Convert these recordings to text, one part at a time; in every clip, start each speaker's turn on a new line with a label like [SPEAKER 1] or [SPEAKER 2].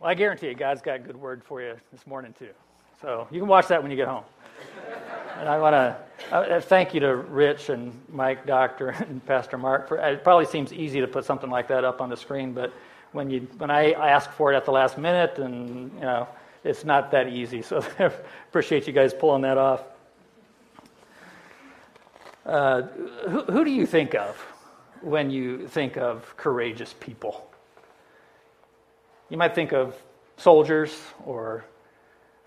[SPEAKER 1] Well, I guarantee you, God's got a good word for you this morning, too. So you can watch that when you get home. and I want to thank you to Rich and Mike, Doctor, and Pastor Mark. For, it probably seems easy to put something like that up on the screen, but when, you, when I ask for it at the last minute, and you know, it's not that easy. So I appreciate you guys pulling that off. Uh, who, who do you think of when you think of courageous people? You might think of soldiers or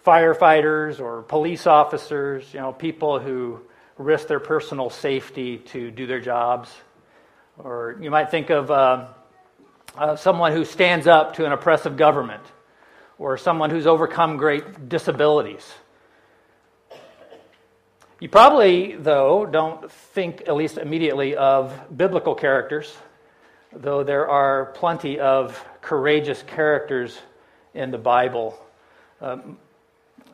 [SPEAKER 1] firefighters or police officers, you know, people who risk their personal safety to do their jobs. Or you might think of uh, uh, someone who stands up to an oppressive government or someone who's overcome great disabilities. You probably, though, don't think, at least immediately, of biblical characters, though there are plenty of courageous characters in the Bible. Um,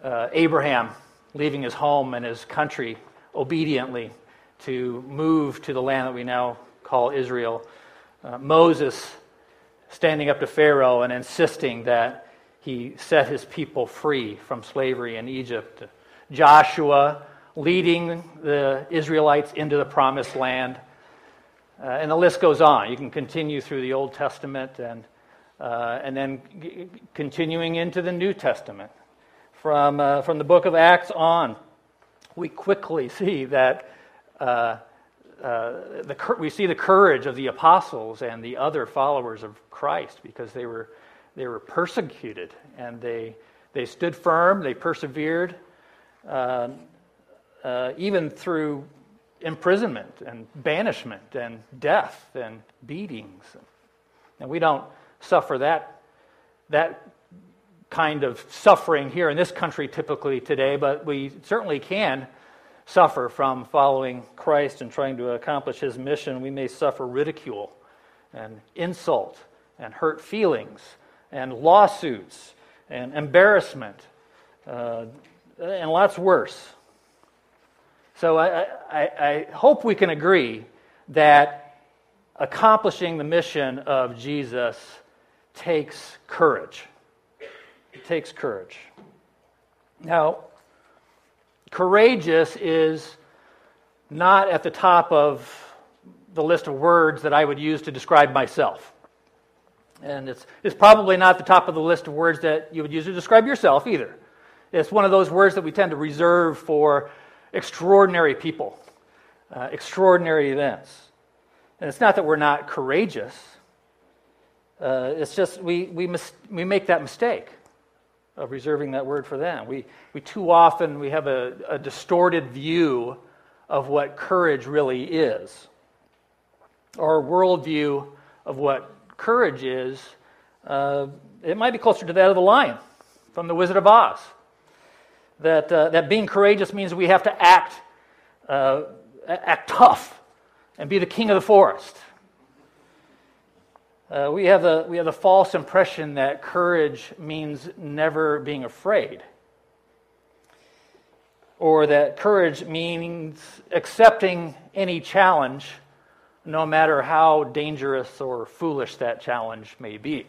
[SPEAKER 1] uh, Abraham leaving his home and his country obediently to move to the land that we now call Israel. Uh, Moses standing up to Pharaoh and insisting that he set his people free from slavery in Egypt. Joshua leading the Israelites into the promised land. Uh, and the list goes on. You can continue through the Old Testament and, uh, and then g- continuing into the New Testament. From, uh, from the book of Acts on, we quickly see that uh, uh, the, we see the courage of the apostles and the other followers of Christ because they were, they were persecuted and they, they stood firm, they persevered, uh, uh, even through imprisonment and banishment and death and beatings. And we don't suffer that, that kind of suffering here in this country typically today, but we certainly can suffer from following Christ and trying to accomplish his mission. We may suffer ridicule and insult and hurt feelings and lawsuits and embarrassment uh, and lots worse. So I, I, I hope we can agree that accomplishing the mission of Jesus takes courage. It takes courage. Now, courageous is not at the top of the list of words that I would use to describe myself. And it's, it's probably not the top of the list of words that you would use to describe yourself either. It's one of those words that we tend to reserve for extraordinary people, uh, extraordinary events. And it's not that we're not courageous, uh, it's just we, we, mis- we make that mistake of reserving that word for them. We, we too often we have a, a distorted view of what courage really is. Our worldview of what courage is, uh, it might be closer to that of the lion from the Wizard of Oz that, uh, that being courageous means we have to act, uh, act tough and be the king of the forest. Uh, we, have the, we have the false impression that courage means never being afraid, or that courage means accepting any challenge, no matter how dangerous or foolish that challenge may be.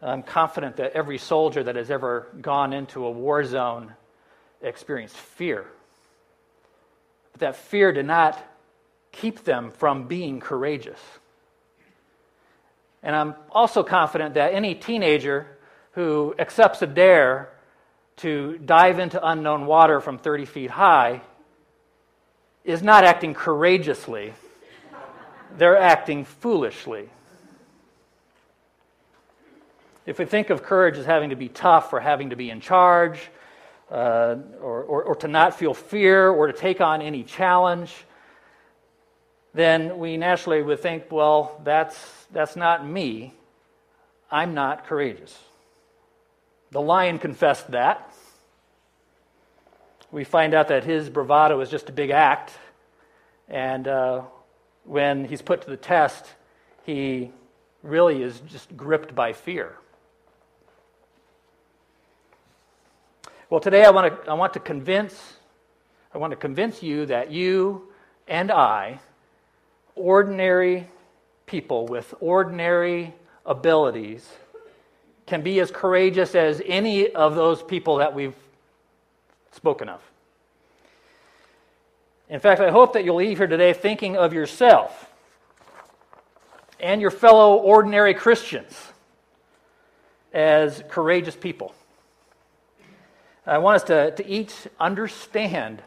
[SPEAKER 1] I'm confident that every soldier that has ever gone into a war zone experienced fear. But that fear did not keep them from being courageous. And I'm also confident that any teenager who accepts a dare to dive into unknown water from 30 feet high is not acting courageously, they're acting foolishly. If we think of courage as having to be tough or having to be in charge, uh, or, or, or to not feel fear or to take on any challenge, then we naturally would think, well, that's, that's not me. I'm not courageous. The lion confessed that. We find out that his bravado is just a big act. And uh, when he's put to the test, he really is just gripped by fear. Well, today I want to, I want to convince, I want to convince you that you and I, ordinary people with ordinary abilities, can be as courageous as any of those people that we've spoken of. In fact, I hope that you'll leave here today thinking of yourself and your fellow ordinary Christians as courageous people. I want us to, to each understand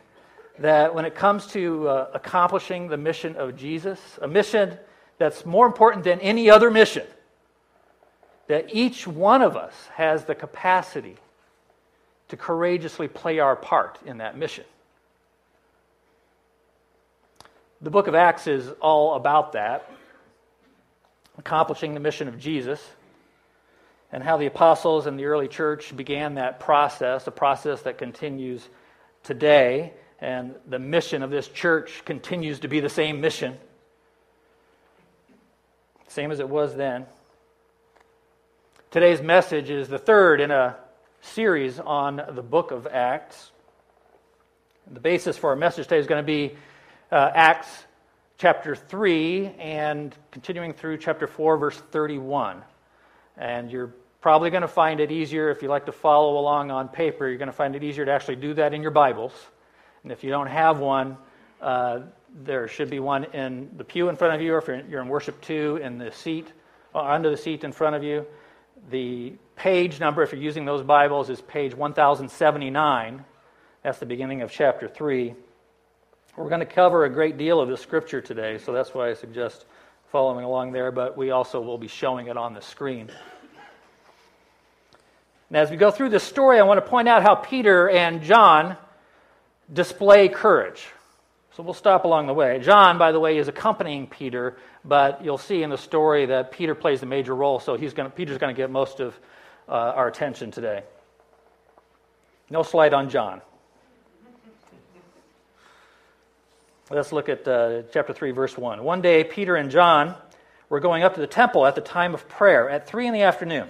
[SPEAKER 1] that when it comes to uh, accomplishing the mission of Jesus, a mission that's more important than any other mission, that each one of us has the capacity to courageously play our part in that mission. The book of Acts is all about that, accomplishing the mission of Jesus, and how the apostles and the early church began that process, a process that continues today. And the mission of this church continues to be the same mission, same as it was then. Today's message is the third in a series on the book of Acts. The basis for our message today is going to be uh, Acts chapter 3 and continuing through chapter 4, verse 31. And you're probably going to find it easier if you like to follow along on paper. You're going to find it easier to actually do that in your Bibles. And if you don't have one, uh, there should be one in the pew in front of you, or if you're in, worship two, in the seat, uh, under the seat in front of you. The page number, if you're using those Bibles, is page 1079. That's the beginning of chapter 3. We're going to cover a great deal of the scripture today, so that's why I suggest following along there, but we also will be showing it on the screen. And as we go through this story, I want to point out how Peter and John display courage. So we'll stop along the way. John, by the way, is accompanying Peter, but you'll see in the story that Peter plays a major role, so he's going to, Peter's going to get most of uh, our attention today. No slide on John. Let's look at uh, chapter 3, verse 1. One day, Peter and John were going up to the temple at the time of prayer at 3 in the afternoon.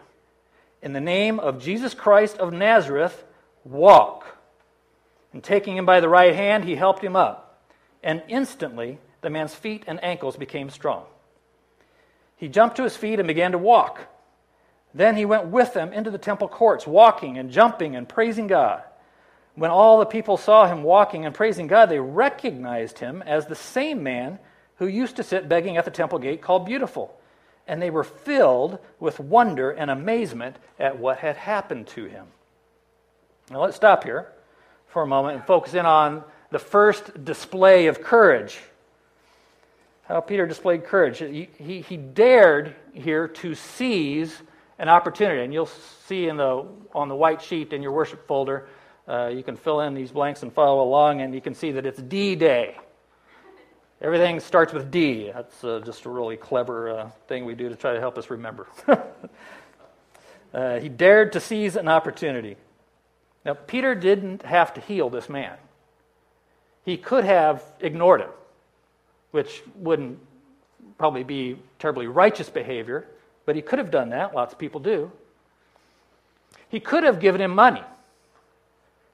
[SPEAKER 1] In the name of Jesus Christ of Nazareth, walk. And taking him by the right hand, he helped him up. And instantly, the man's feet and ankles became strong. He jumped to his feet and began to walk. Then he went with them into the temple courts, walking and jumping and praising God. When all the people saw him walking and praising God, they recognized him as the same man who used to sit begging at the temple gate called Beautiful. And they were filled with wonder and amazement at what had happened to him. Now let's stop here for a moment and focus in on the first display of courage. How Peter displayed courage. He, he, he dared here to seize an opportunity. And you'll see in the, on the white sheet in your worship folder uh, you can fill in these blanks and follow along, and you can see that it's D Day. Everything starts with D. That's uh, just a really clever uh, thing we do to try to help us remember. uh, he dared to seize an opportunity. Now, Peter didn't have to heal this man, he could have ignored him, which wouldn't probably be terribly righteous behavior, but he could have done that. Lots of people do. He could have given him money.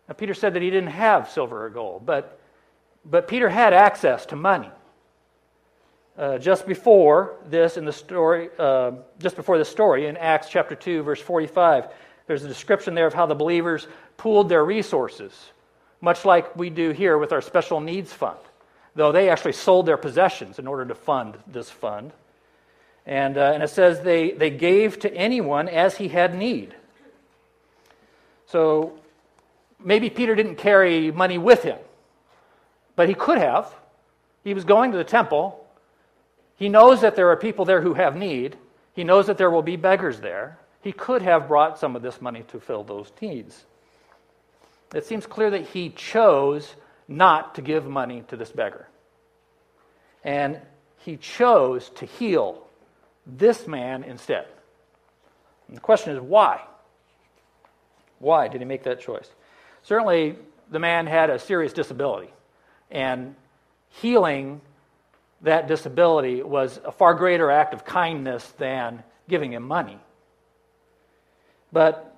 [SPEAKER 1] Now, Peter said that he didn't have silver or gold, but, but Peter had access to money. Uh, just before this in the story, uh, just before the story in Acts chapter 2, verse 45, there's a description there of how the believers pooled their resources, much like we do here with our special needs fund, though they actually sold their possessions in order to fund this fund. And, uh, and it says they, they gave to anyone as he had need. So maybe Peter didn't carry money with him, but he could have. He was going to the temple. He knows that there are people there who have need. He knows that there will be beggars there. He could have brought some of this money to fill those needs. It seems clear that he chose not to give money to this beggar. And he chose to heal this man instead. And the question is why? Why did he make that choice? Certainly, the man had a serious disability, and healing that disability was a far greater act of kindness than giving him money. But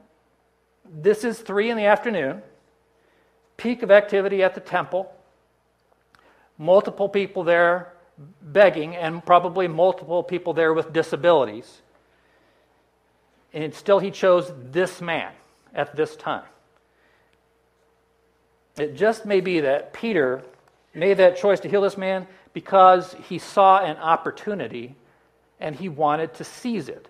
[SPEAKER 1] this is three in the afternoon, peak of activity at the temple, multiple people there begging, and probably multiple people there with disabilities. And still, he chose this man at this time. It just may be that Peter made that choice to heal this man because he saw an opportunity and he wanted to seize it.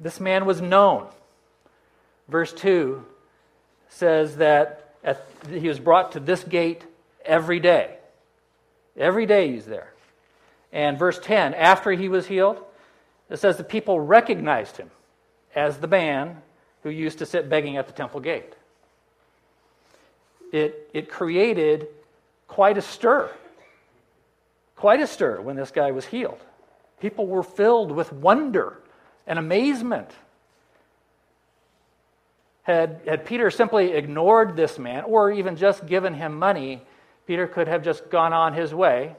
[SPEAKER 1] This man was known. Verse 2 says that at, he was brought to this gate every day. Every day he's there. And verse 10, after he was healed, it says the people recognized him as the man who used to sit begging at the temple gate. It, it created quite a stir. Quite a stir when this guy was healed. People were filled with wonder and amazement. Had, had Peter simply ignored this man or even just given him money, Peter could have just gone on his way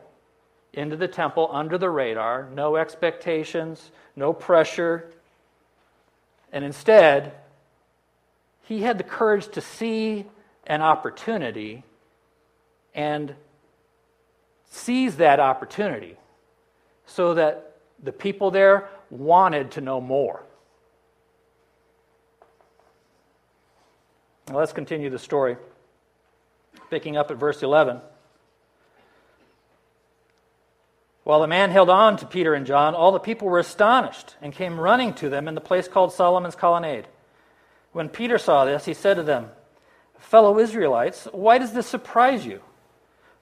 [SPEAKER 1] into the temple under the radar, no expectations, no pressure. And instead, he had the courage to see an opportunity and seize that opportunity so that the people there wanted to know more. Now let's continue the story, picking up at verse 11. While the man held on to Peter and John, all the people were astonished and came running to them in the place called Solomon's Colonnade. When Peter saw this, he said to them, Fellow Israelites, why does this surprise you?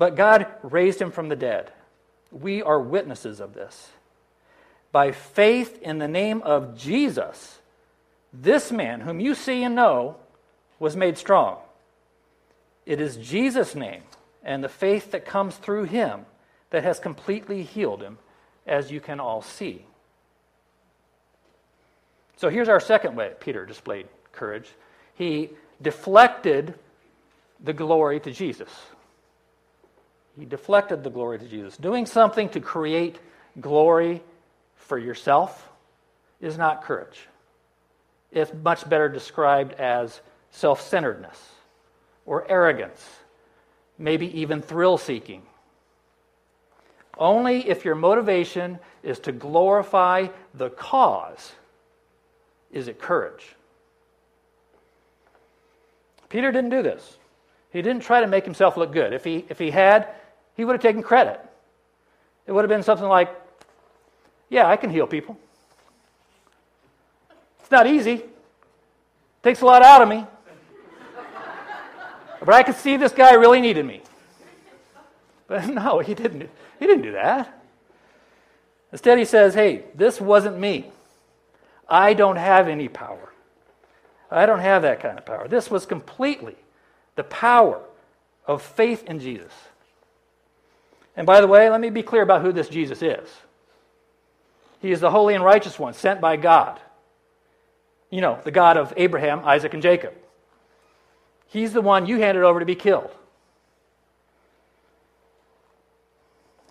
[SPEAKER 1] but God raised him from the dead. We are witnesses of this. By faith in the name of Jesus, this man, whom you see and know, was made strong. It is Jesus' name and the faith that comes through him that has completely healed him, as you can all see. So here's our second way Peter displayed courage. He deflected the glory to Jesus. He deflected the glory to Jesus. Doing something to create glory for yourself is not courage. It's much better described as self centeredness or arrogance, maybe even thrill seeking. Only if your motivation is to glorify the cause is it courage? Peter didn't do this. He didn't try to make himself look good. If he, if he had, he would have taken credit. It would have been something like, Yeah, I can heal people. It's not easy, it takes a lot out of me. but I could see this guy really needed me. But no, he didn't. He didn't do that. Instead, he says, Hey, this wasn't me. I don't have any power. I don't have that kind of power. This was completely the power of faith in Jesus. And by the way, let me be clear about who this Jesus is. He is the holy and righteous one sent by God. You know, the God of Abraham, Isaac, and Jacob. He's the one you handed over to be killed.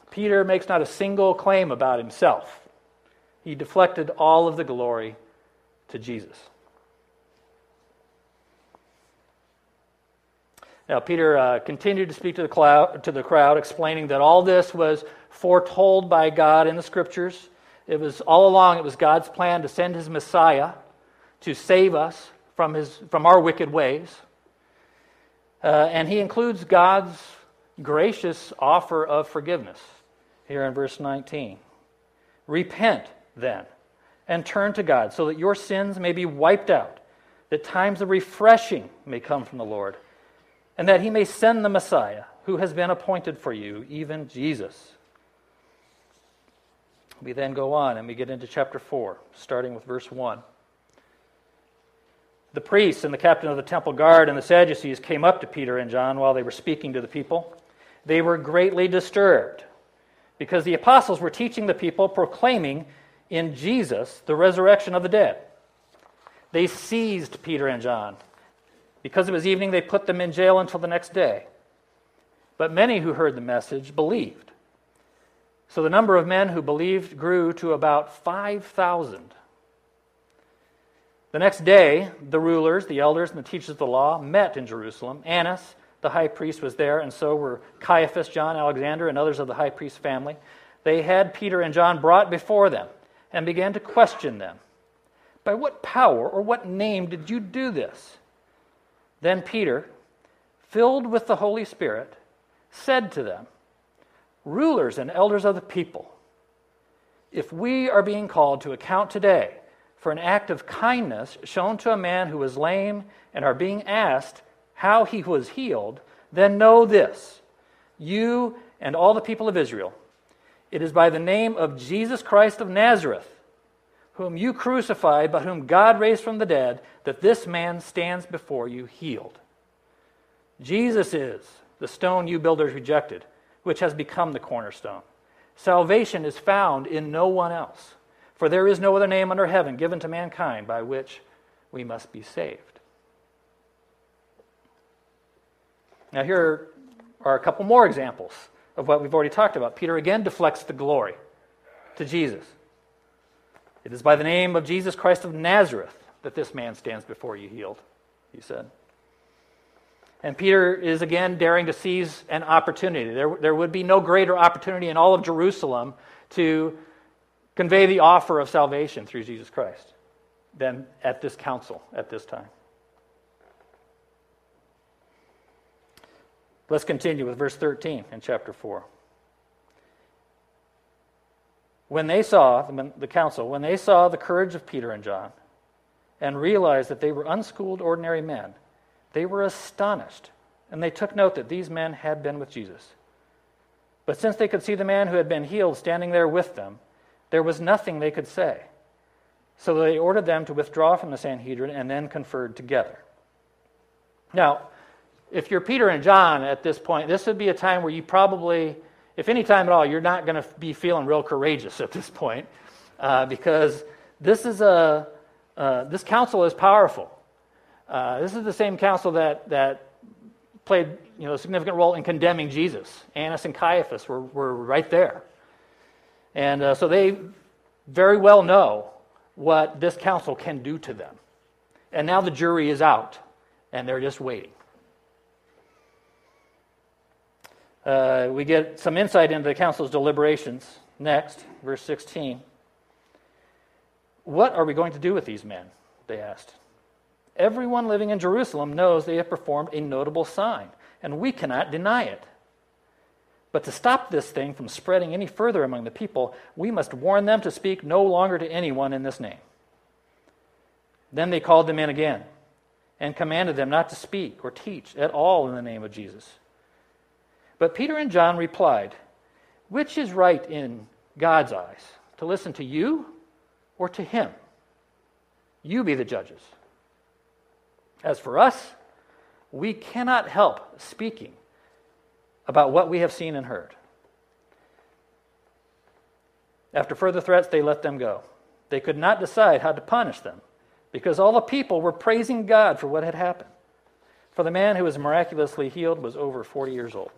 [SPEAKER 1] Peter makes not a single claim about himself he deflected all of the glory to Jesus. Now, Peter uh, continued to speak to the, cloud, to the crowd, explaining that all this was foretold by God in the scriptures. It was all along, it was God's plan to send his Messiah to save us from, his, from our wicked ways. Uh, and he includes God's gracious offer of forgiveness here in verse 19. Repent then and turn to God so that your sins may be wiped out, that times of refreshing may come from the Lord, and that he may send the Messiah, who has been appointed for you, even Jesus. We then go on and we get into chapter 4, starting with verse 1. The priests and the captain of the temple guard and the Sadducees came up to Peter and John while they were speaking to the people. They were greatly disturbed because the apostles were teaching the people, proclaiming in Jesus the resurrection of the dead. They seized Peter and John. Because it was evening, they put them in jail until the next day. But many who heard the message believed. So the number of men who believed grew to about 5,000. The next day, the rulers, the elders, and the teachers of the law met in Jerusalem. Annas, the high priest, was there, and so were Caiaphas, John, Alexander, and others of the high priest's family. They had Peter and John brought before them and began to question them. By what power or what name did you do this? Then Peter, filled with the Holy Spirit, said to them, Rulers and elders of the people, if we are being called to account today for an act of kindness shown to a man who was lame and are being asked how he was healed, then know this you and all the people of Israel. It is by the name of Jesus Christ of Nazareth whom you crucified, but whom God raised from the dead, that this man stands before you healed. Jesus is the stone you builders rejected, which has become the cornerstone. Salvation is found in no one else, for there is no other name under heaven given to mankind by which we must be saved. Now, here are a couple more examples of what we've already talked about. Peter again deflects the glory to Jesus. It is by the name of Jesus Christ of Nazareth that this man stands before you healed, he said. And Peter is again daring to seize an opportunity. There, there would be no greater opportunity in all of Jerusalem to convey the offer of salvation through Jesus Christ than at this council at this time. Let's continue with verse 13 in chapter 4 when they saw, the council, when they saw the courage of Peter and John and realized that they were unschooled, ordinary men, they were astonished, and they took note that these men had been with Jesus. But since they could see the man who had been healed standing there with them, there was nothing they could say. So they ordered them to withdraw from the Sanhedrin and then conferred together. Now, if you're Peter and John at this point, this would be a time where you probably if any time at all, you're not going to be feeling real courageous at this point uh, because this is a uh, this council is powerful. Uh, this is the same council that that played you know a significant role in condemning Jesus. Annas and Caiaphas were were right there, and uh, so they very well know what this council can do to them. And now the jury is out, and they're just waiting. Uh, we get some insight into the council's deliberations next, verse 16. What are we going to do with these men? They asked. Everyone living in Jerusalem knows they have performed a notable sign, and we cannot deny it. But to stop this thing from spreading any further among the people, we must warn them to speak no longer to anyone in this name. Then they called them in again and commanded them not to speak or teach at all in the name of Jesus. But Peter and John replied, Which is right in God's eyes, to listen to you or to him? You be the judges. As for us, we cannot help speaking about what we have seen and heard. After further threats, they let them go. They could not decide how to punish them because all the people were praising God for what had happened. For the man who was miraculously healed was over 40 years old.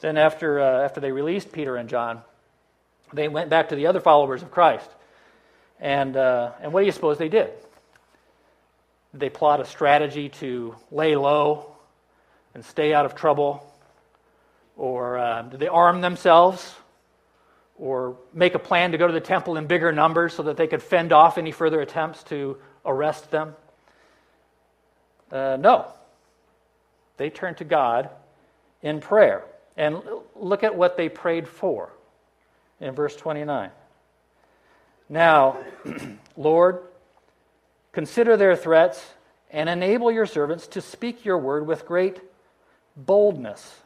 [SPEAKER 1] Then, after, uh, after they released Peter and John, they went back to the other followers of Christ. And, uh, and what do you suppose they did? They plot a strategy to lay low and stay out of trouble? Or uh, did they arm themselves? Or make a plan to go to the temple in bigger numbers so that they could fend off any further attempts to arrest them? Uh, no. They turned to God in prayer. And look at what they prayed for in verse 29. Now, Lord, consider their threats and enable your servants to speak your word with great boldness.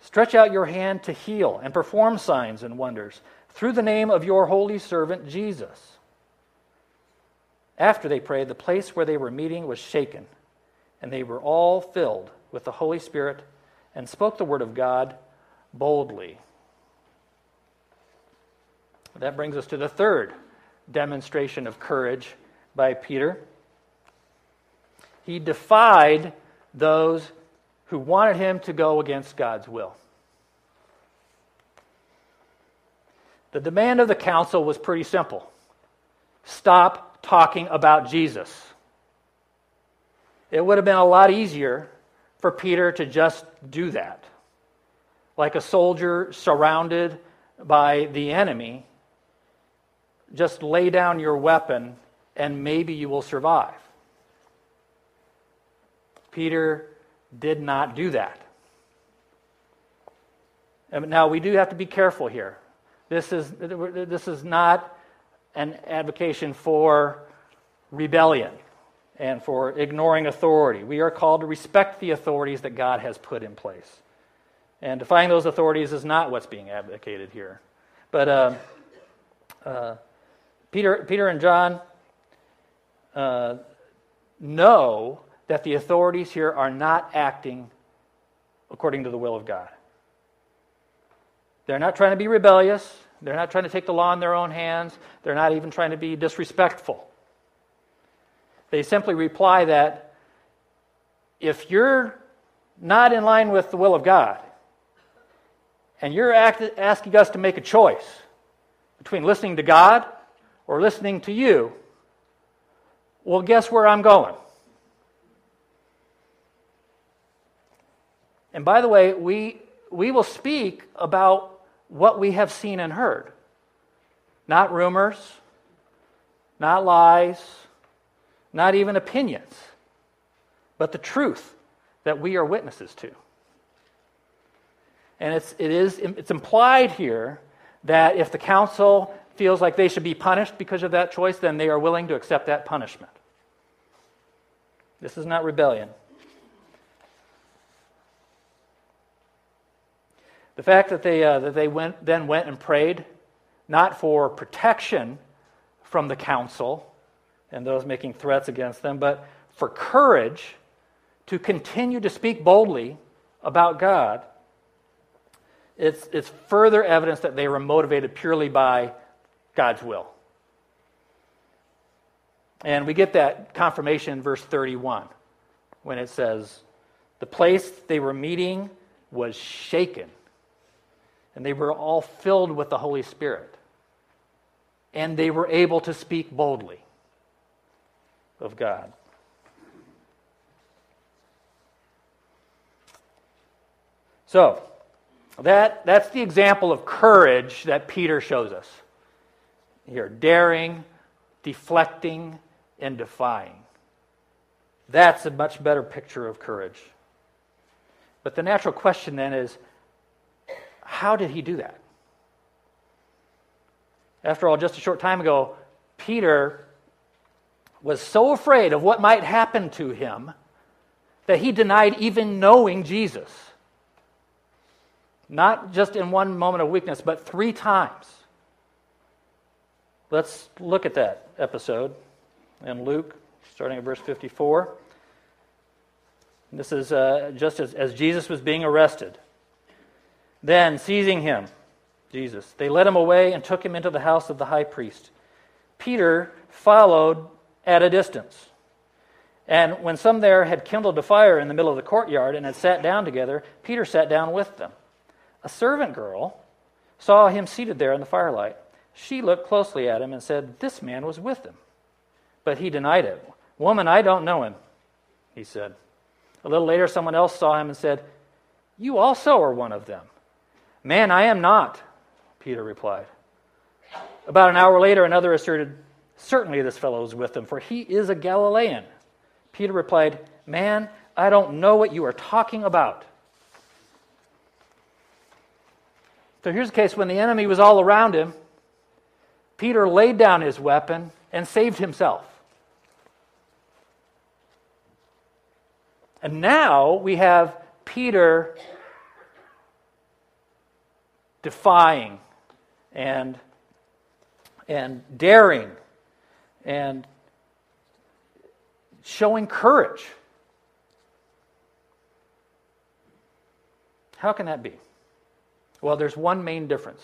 [SPEAKER 1] Stretch out your hand to heal and perform signs and wonders through the name of your holy servant Jesus. After they prayed, the place where they were meeting was shaken, and they were all filled with the Holy Spirit and spoke the word of God boldly. That brings us to the third demonstration of courage by Peter. He defied those who wanted him to go against God's will. The demand of the council was pretty simple stop talking about Jesus. It would have been a lot easier for Peter to just do that. Like a soldier surrounded by the enemy, just lay down your weapon and maybe you will survive. Peter did not do that. Now, we do have to be careful here. This is, this is not an advocation for rebellion and for ignoring authority. We are called to respect the authorities that God has put in place. And defying those authorities is not what's being advocated here. But uh, uh, Peter, Peter and John uh, know that the authorities here are not acting according to the will of God. They're not trying to be rebellious. They're not trying to take the law in their own hands. They're not even trying to be disrespectful. They simply reply that if you're not in line with the will of God, and you're act- asking us to make a choice between listening to God or listening to you, well, guess where I'm going? And by the way, we, we will speak about what we have seen and heard, not rumors, not lies, not even opinions, but the truth that we are witnesses to. And it's, it is, it's implied here that if the council feels like they should be punished because of that choice, then they are willing to accept that punishment. This is not rebellion. The fact that they, uh, that they went, then went and prayed, not for protection from the council and those making threats against them, but for courage to continue to speak boldly about God, it's, it's further evidence that they were motivated purely by God's will. And we get that confirmation in verse 31 when it says, The place they were meeting was shaken and they were all filled with the Holy Spirit. And they were able to speak boldly of God. So, that, that's the example of courage that Peter shows us here daring, deflecting, and defying. That's a much better picture of courage. But the natural question then is how did he do that? After all, just a short time ago, Peter was so afraid of what might happen to him that he denied even knowing Jesus. Not just in one moment of weakness, but three times. Let's look at that episode in Luke, starting at verse 54. This is uh, just as, as Jesus was being arrested. Then, seizing him, Jesus, they led him away and took him into the house of the high priest. Peter followed at a distance. And when some there had kindled a fire in the middle of the courtyard and had sat down together, Peter sat down with them. A servant girl saw him seated there in the firelight. She looked closely at him and said, This man was with him. But he denied it. Woman, I don't know him, he said. A little later, someone else saw him and said, You also are one of them. Man, I am not, Peter replied. About an hour later, another asserted, Certainly this fellow is with them, for he is a Galilean. Peter replied, Man, I don't know what you are talking about. So here's the case when the enemy was all around him, Peter laid down his weapon and saved himself. And now we have Peter defying and, and daring and showing courage. How can that be? Well, there's one main difference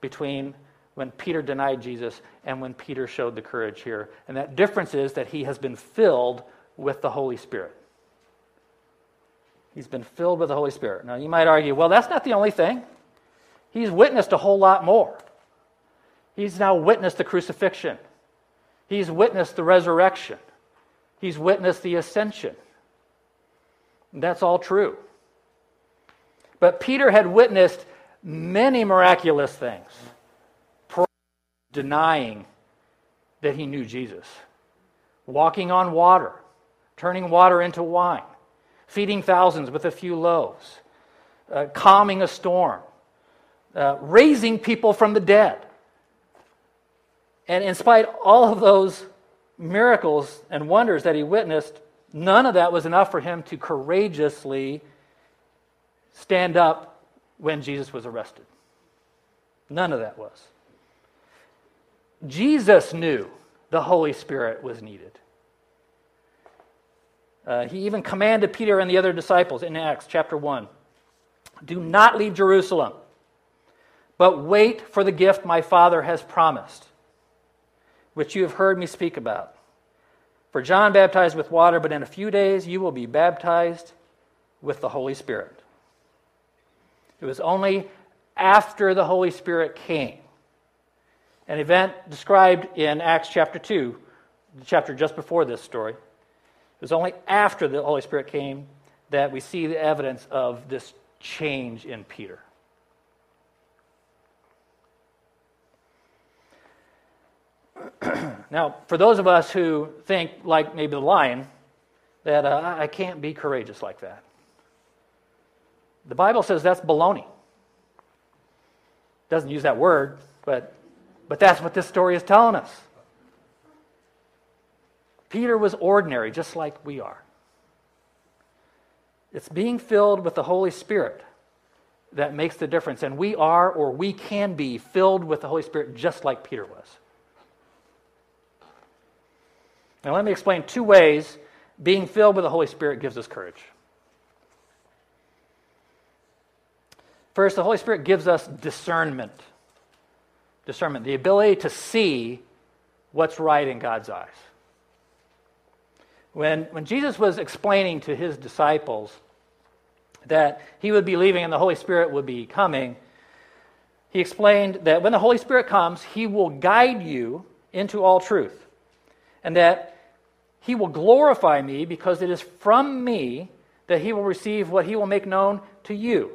[SPEAKER 1] between when Peter denied Jesus and when Peter showed the courage here. And that difference is that he has been filled with the Holy Spirit. He's been filled with the Holy Spirit. Now, you might argue, well, that's not the only thing. He's witnessed a whole lot more. He's now witnessed the crucifixion, he's witnessed the resurrection, he's witnessed the ascension. That's all true. But Peter had witnessed many miraculous things, denying that he knew Jesus, walking on water, turning water into wine, feeding thousands with a few loaves, uh, calming a storm, uh, raising people from the dead. And in spite all of those miracles and wonders that he witnessed, none of that was enough for him to courageously stand up when Jesus was arrested. None of that was. Jesus knew the Holy Spirit was needed. Uh, he even commanded Peter and the other disciples in Acts chapter 1 do not leave Jerusalem, but wait for the gift my Father has promised, which you have heard me speak about. For John baptized with water, but in a few days you will be baptized with the Holy Spirit. It was only after the Holy Spirit came, an event described in Acts chapter 2, the chapter just before this story. It was only after the Holy Spirit came that we see the evidence of this change in Peter. now, for those of us who think, like maybe the lion, that uh, I can't be courageous like that, the Bible says that's baloney. Doesn't use that word, but, but that's what this story is telling us. Peter was ordinary, just like we are. It's being filled with the Holy Spirit that makes the difference. And we are, or we can be, filled with the Holy Spirit just like Peter was. Now, let me explain two ways being filled with the Holy Spirit gives us courage. First, the Holy Spirit gives us discernment. Discernment, the ability to see what's right in God's eyes. When, when Jesus was explaining to his disciples that he would be leaving and the Holy Spirit would be coming, he explained that when the Holy Spirit comes, he will guide you into all truth. And that he will glorify me because it is from me that he will receive what he will make known to you.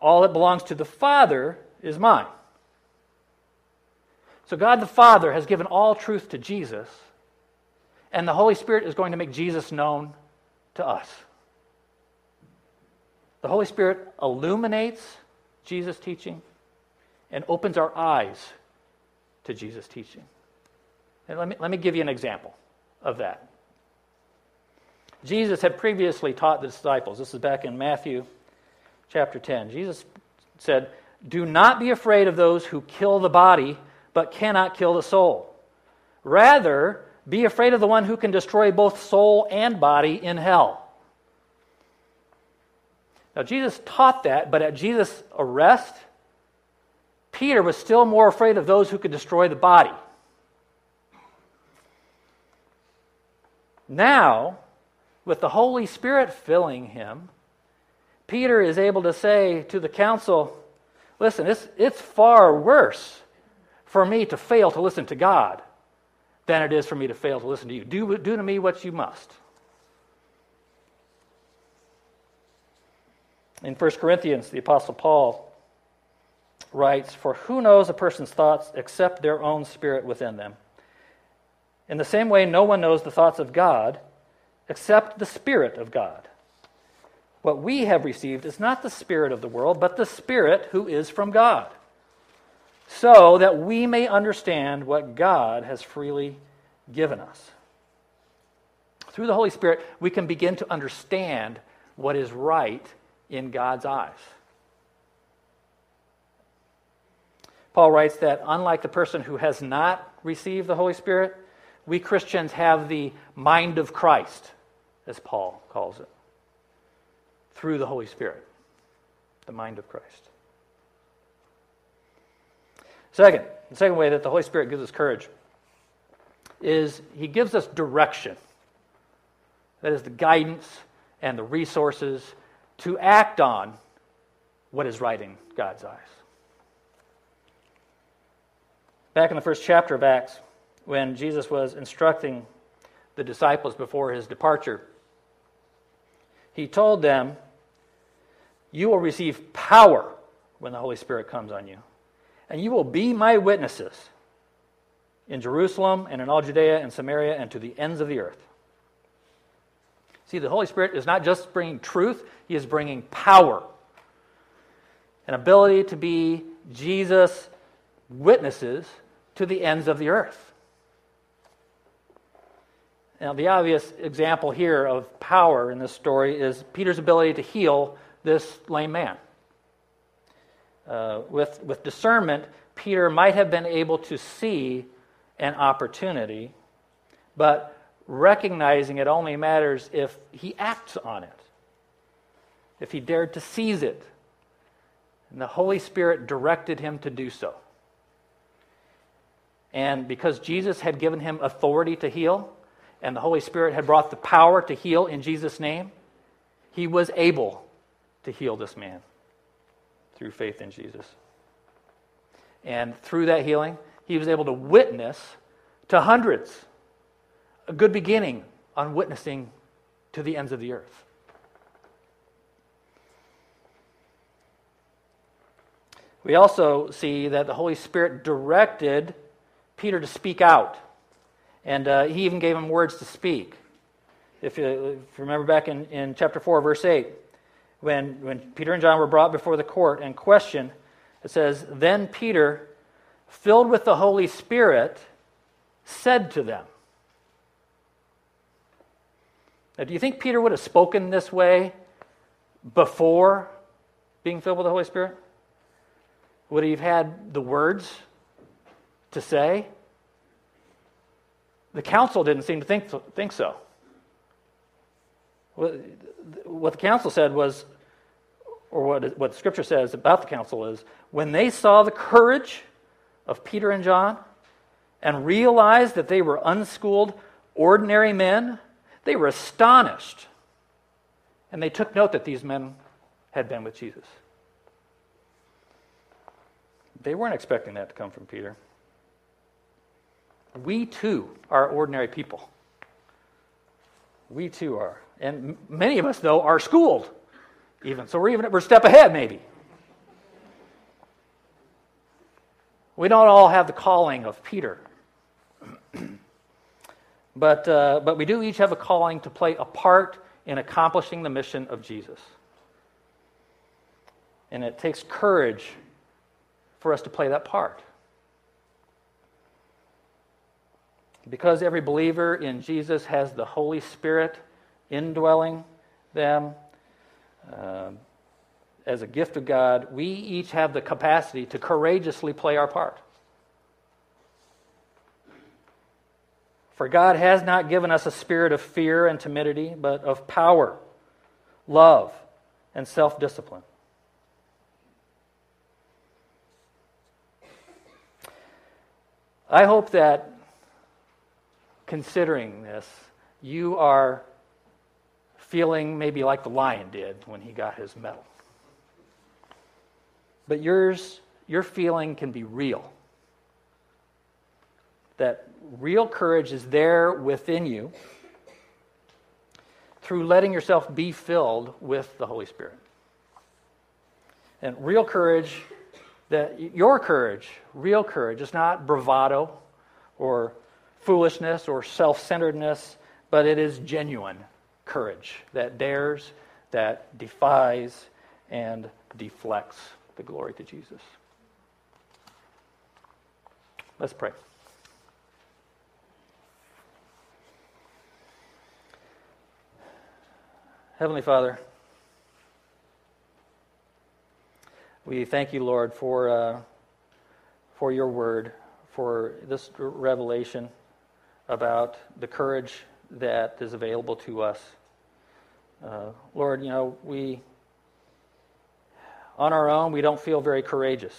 [SPEAKER 1] All that belongs to the Father is mine. So God the Father has given all truth to Jesus, and the Holy Spirit is going to make Jesus known to us. The Holy Spirit illuminates Jesus' teaching and opens our eyes to Jesus' teaching. And let me, let me give you an example of that. Jesus had previously taught the disciples, this is back in Matthew chapter 10. Jesus said, Do not be afraid of those who kill the body, but cannot kill the soul. Rather, be afraid of the one who can destroy both soul and body in hell. Now, Jesus taught that, but at Jesus' arrest, Peter was still more afraid of those who could destroy the body. Now, with the Holy Spirit filling him, Peter is able to say to the council, listen, it's, it's far worse for me to fail to listen to God than it is for me to fail to listen to you. Do, do to me what you must. In 1 Corinthians, the Apostle Paul writes, For who knows a person's thoughts except their own spirit within them? In the same way, no one knows the thoughts of God except the Spirit of God. What we have received is not the Spirit of the world, but the Spirit who is from God, so that we may understand what God has freely given us. Through the Holy Spirit, we can begin to understand what is right in God's eyes. Paul writes that unlike the person who has not received the Holy Spirit, we Christians have the mind of Christ, as Paul calls it, through the Holy Spirit. The mind of Christ. Second, the second way that the Holy Spirit gives us courage is he gives us direction. That is the guidance and the resources to act on what is right in God's eyes. Back in the first chapter of Acts, when Jesus was instructing the disciples before his departure, he told them, You will receive power when the Holy Spirit comes on you, and you will be my witnesses in Jerusalem and in all Judea and Samaria and to the ends of the earth. See, the Holy Spirit is not just bringing truth, He is bringing power, an ability to be Jesus' witnesses to the ends of the earth. Now, the obvious example here of power in this story is Peter's ability to heal this lame man. Uh, with, with discernment, Peter might have been able to see an opportunity, but recognizing it only matters if he acts on it, if he dared to seize it. And the Holy Spirit directed him to do so. And because Jesus had given him authority to heal, and the Holy Spirit had brought the power to heal in Jesus' name, he was able to heal this man through faith in Jesus. And through that healing, he was able to witness to hundreds. A good beginning on witnessing to the ends of the earth. We also see that the Holy Spirit directed Peter to speak out. And uh, he even gave him words to speak. If you, if you remember back in, in chapter 4, verse 8, when, when Peter and John were brought before the court and questioned, it says, Then Peter, filled with the Holy Spirit, said to them. Now, do you think Peter would have spoken this way before being filled with the Holy Spirit? Would he have had the words to say? The council didn't seem to think, think so. What the council said was, or what, what Scripture says about the council is, when they saw the courage of Peter and John and realized that they were unschooled, ordinary men, they were astonished. And they took note that these men had been with Jesus. They weren't expecting that to come from Peter. We too are ordinary people. We too are. And many of us, though, are schooled, even. So we're even we're a step ahead, maybe. We don't all have the calling of Peter. but, uh, but we do each have a calling to play a part in accomplishing the mission of Jesus. And it takes courage for us to play that part. Because every believer in Jesus has the Holy Spirit indwelling them uh, as a gift of God, we each have the capacity to courageously play our part. For God has not given us a spirit of fear and timidity, but of power, love, and self discipline. I hope that considering this, you are feeling maybe like the lion did when he got his medal. But yours, your feeling can be real. That real courage is there within you through letting yourself be filled with the Holy Spirit. And real courage, that your courage, real courage, is not bravado or foolishness or self centeredness, but it is genuine courage that dares, that defies, and deflects the glory to Jesus. Let's pray. Heavenly Father, we thank you, Lord, for, uh, for your word, for this revelation about the courage that is available to us. Uh, Lord, you know, we, on our own, we don't feel very courageous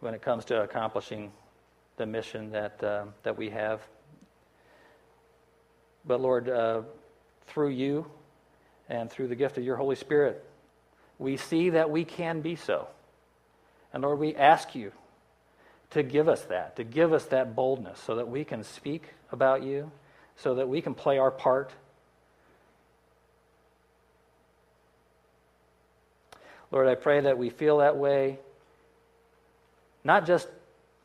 [SPEAKER 1] when it comes to accomplishing the mission that, uh, that we have. But Lord, uh, through you and through the gift of your Holy Spirit, we see that we can be so. And Lord, we ask you to give us that, to give us that boldness so that we can speak about you, so that we can play our part. Lord, I pray that we feel that way, not just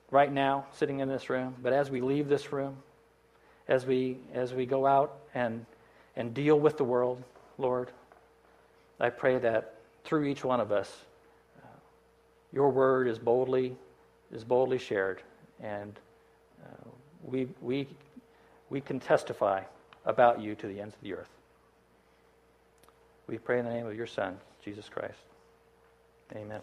[SPEAKER 1] right now, sitting in this room, but as we leave this room, as we, as we go out and, and deal with the world, Lord, I pray that through each one of us, your word is boldly, is boldly shared, and uh, we, we, we can testify about you to the ends of the earth. We pray in the name of your Son, Jesus Christ. Amen.